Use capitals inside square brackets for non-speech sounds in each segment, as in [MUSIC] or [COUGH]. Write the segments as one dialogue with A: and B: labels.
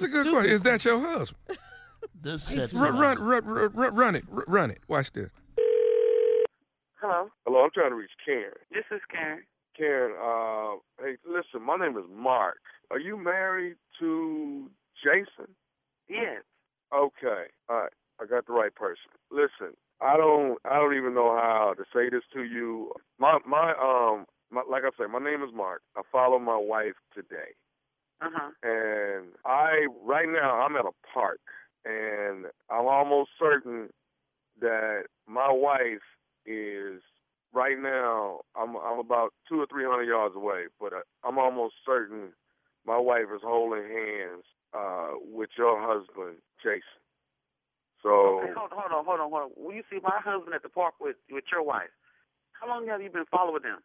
A: That's a good question. Is that your husband? [LAUGHS]
B: This sets
A: Run,
B: it
A: run, run, run, run, run it, run- run it. Watch this.
C: Hello,
D: Hello, I'm trying to reach Karen.
C: this is Karen.
D: Karen, uh, hey, listen, my name is Mark. Are you married to Jason?
C: Yes.
D: Okay, all right, I got the right person. Listen, I don't, I don't even know how to say this to you. My, my, um, my, like I say, my name is Mark. I follow my wife today,
C: Uh huh.
D: and I, right now, I'm at a park, and I'm almost certain that my wife is right now. I'm I'm about two or three hundred yards away, but I, I'm almost certain my wife is holding hands uh, with your husband, Jason. So
C: Okay, hold, hold on, hold on, hold on. Will you see my husband at the park with with your wife? How long have you been following them?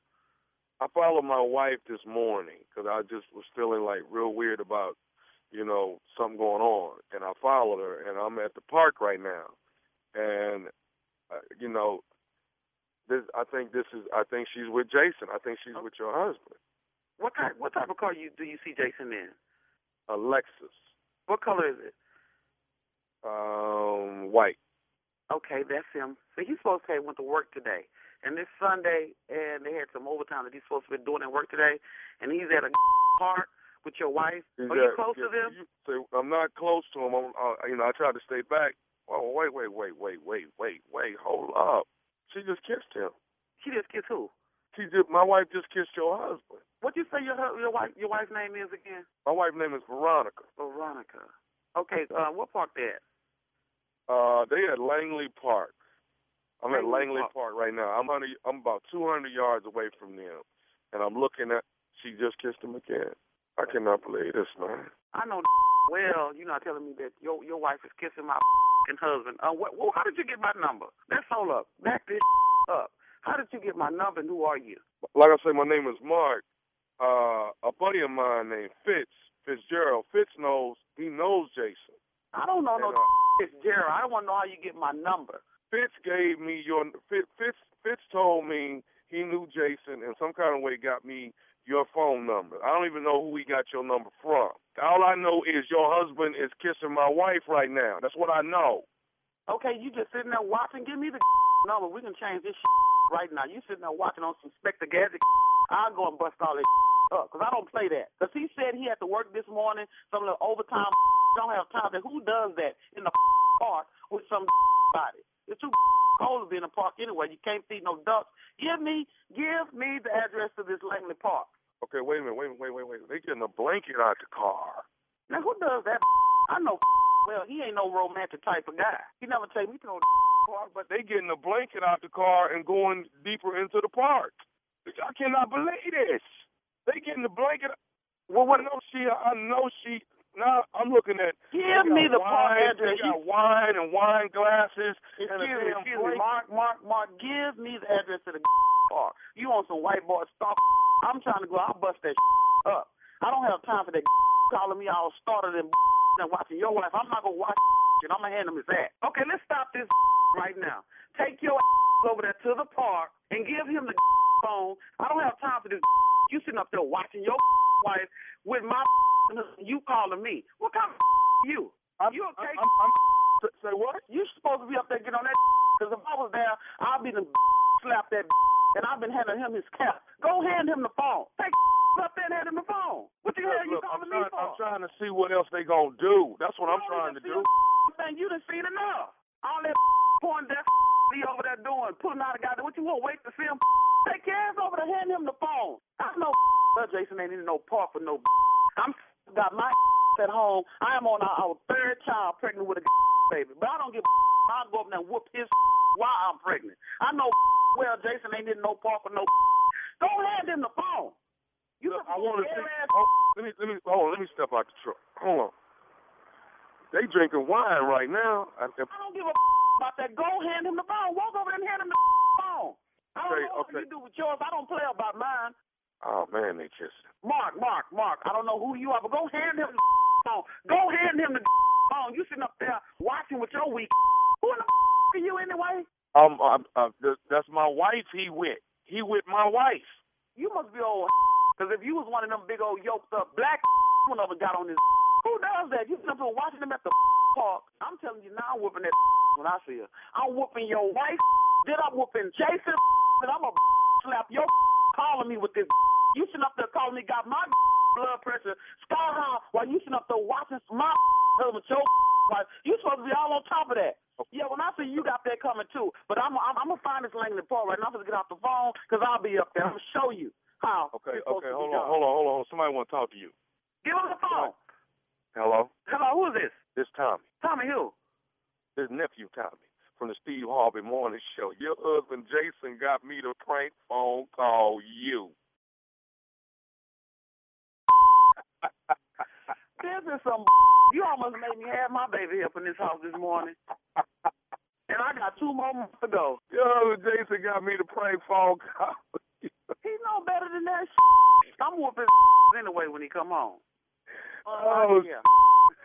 D: I followed my wife this morning because I just was feeling like real weird about, you know, something going on, and I followed her, and I'm at the park right now, and uh, you know, this I think this is I think she's with Jason. I think she's with your husband,
C: What type what type of car you do you see Jason in?
D: a Lexus,
C: What color is it?
D: um, white.
C: Okay, that's him. So he's supposed to have went to work today. And this Sunday and they had some overtime that he's supposed to be doing at work today and he's at a [LAUGHS] park with your wife.
D: He's
C: Are you close to
D: yeah,
C: them?
D: you- so I'm not close to him. I'm, uh, you know, I tried to stay back. Oh, wait, wait, wait, wait, wait, wait, wait. Hold up. She just kissed him.
C: She just kissed who?
D: She just, my wife just kissed your husband.
C: What you say your hu- your wife your wife's name is again?
D: My wife's name is Veronica.
C: Veronica. Okay, uh, what park they at?
D: Uh, they at Langley Park. I'm at
C: Langley
D: Langley Park. right now. I'm under, I'm about 200 yards away from them, and I'm looking at. She just kissed him again. I cannot believe this, man.
C: I know [LAUGHS] well, you're not telling me that your your wife is kissing my [LAUGHS] husband. Uh, what, well, how did you get my number? That's all up. Back this [LAUGHS] up. How did you get my number and who are you?
D: Like I say, my name is Mark. Uh, a buddy of mine named Fitz Fitzgerald. Fitz knows. He knows Jason.
C: I don't know no
D: uh,
C: it's Gerald. I don't want to know how you get my number.
D: Fitz gave me your Fitz, Fitz Fitz told me he knew Jason and some kind of way got me your phone number. I don't even know who he got your number from. All I know is your husband is kissing my wife right now. That's what I know.
C: Okay, you just sitting there watching. Give me the [LAUGHS] number. We can change this [LAUGHS] right now. You sitting there watching on some Spectre Gadget. [LAUGHS] I'll go and bust all this up because I don't play that. Because he said he had to work this morning, some little overtime. Don't have time. Who does that in the [LAUGHS] park with some [LAUGHS] body? It's too cold to be in the park anyway. You can't feed no ducks. Give me, give me the address to this Langley Park.
D: Okay, wait a minute. Wait, wait, wait, wait. They getting a blanket out the car.
C: Now who does that? [LAUGHS] I know. Well, he ain't no romantic type of guy. He never take me to no park, but
D: They getting a blanket out the car and going deeper into the park. I cannot believe this. They getting the blanket. Well, what? I know she. I know she. Now I'm looking at.
C: give me the park
D: wine,
C: address.
D: They got wine and wine glasses and a
C: me, excuse me. Mark, Mark, Mark, give me the address to the park. You on some white boy stuff? I'm trying to go. I'll bust that [LAUGHS] up. I don't have time for that [LAUGHS] calling me all started and [LAUGHS] and watching your wife. I'm not gonna watch and I'm gonna hand him his ass. Okay, let's stop this right now. Take your over there to the park and give him the phone. I don't have time for this. You sitting up there watching your [LAUGHS] wife with my [LAUGHS] you calling me. What kind of [LAUGHS] you?
D: I'm,
C: You okay?
D: I'm, I'm, I'm, say what?
C: You supposed to be up there getting on that because if I was there, I'd be the slap that and I've been handing him his cap. Go hand him the phone. Take up there and hand him the phone. What the hell you
D: Look, I'm
C: calling me
D: trying,
C: for?
D: I'm trying to see what else they gonna do. That's what I'm trying to do.
C: Thing. You done seen enough. All that porn that he over there doing, putting out a guy. What you want? Wait to see him? Take your ass over there, hand him the phone. I know [LAUGHS] Jason ain't in no park with no. [LAUGHS] I'm [LAUGHS] got my at home. I am on our, our third child pregnant with a baby, but I don't give. I'll go up there and whoop his while I'm pregnant. I know well Jason ain't in no park with no. Go hand him the phone. You
D: Look, I want to see.
C: ass
D: Oh, let me let me hold on. Let me step out the truck. Hold on. They drinking wine right now. I,
C: I don't give a about that. Go hand him the phone. Walk over there and hand him the phone. I don't
D: Okay,
C: know
D: okay.
C: what you do with yours. I don't play about mine.
D: oh man, they kissing.
C: Mark, Mark, Mark. I don't know who you are, but go hand him the phone. Go hand him the phone. You sitting up there watching with your weak. Who in the are you anyway?
D: Um, uh, uh, th- that's my wife. He with. He with my wife.
C: You must be old. Because if you was one of them big old yoked up black, one of them got on this. Who does that? You know from watching them at the park. I'm telling you now, I'm whooping that when I see her. I'm whooping your wife. Then I'm whooping Jason. And I'm gonna slap your calling me with this. You sitting up there calling me, got my blood pressure sky high while you sitting up there watching my husband, your wife. You supposed to be all on top of that. Yeah, when I see you got that coming too. But I'm I'm, I'm gonna find this Langley Park right now. I'm gonna get off the phone because I'll be up there. I'm gonna show you how.
D: Okay,
C: it's supposed
D: okay, hold on, hold on, hold on. Somebody want to talk to you.
C: Give him the phone.
D: Hello,
C: Hello, who is this?
D: this Tommy.
C: Tommy who?
D: This nephew Tommy from the Steve Harvey Morning Show. Your husband Jason got me to prank phone call you.
C: This is some. You almost made me have my baby up in this house this morning. And I got two more months to go.
D: Your husband Jason got me to prank phone call you.
C: He know better than that. I'm whooping anyway when he come home.
D: Oh,
C: yeah.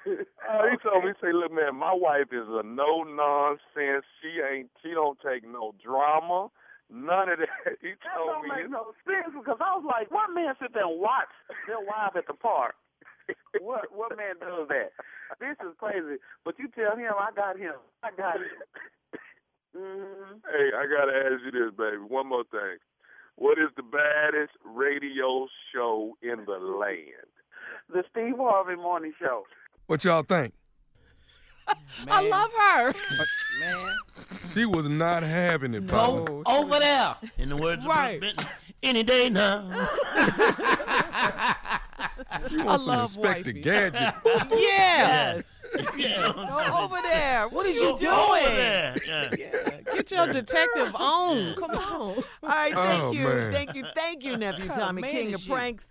C: [LAUGHS]
D: Uh, he told me, he said, look, man, my wife is a no nonsense. She ain't, she don't take no drama, none of that. [LAUGHS] He
C: That
D: told
C: don't
D: me,
C: make no sense because I was like, what man sit there and watch their wife at the park? [LAUGHS] What what man does that? This is crazy. But you tell him I got him. I got him. hmm
D: hey, I gotta ask you this, baby. One more thing. What is the baddest radio show in the land?
C: The Steve Harvey Morning Show.
A: What y'all think? [LAUGHS]
B: I love her.
E: Man,
A: She was not having it, Papa.
E: go over there. In the words
B: Right.
E: of Bruce Benton, any day now.
A: You
B: I
A: want some
B: love
A: Inspector
B: wifey.
A: Gadget? [LAUGHS]
B: Yeah. [LAUGHS]
E: yeah.
B: Go over there. What is you doing?
E: Yeah.
B: Yeah, Get your detective on. Come on.
F: All right, oh, thank
A: Oh,
F: you,
A: man.
F: thank you, thank you, nephew
B: What kind of
F: Tommy,
B: man
F: king of
B: you?
F: pranks.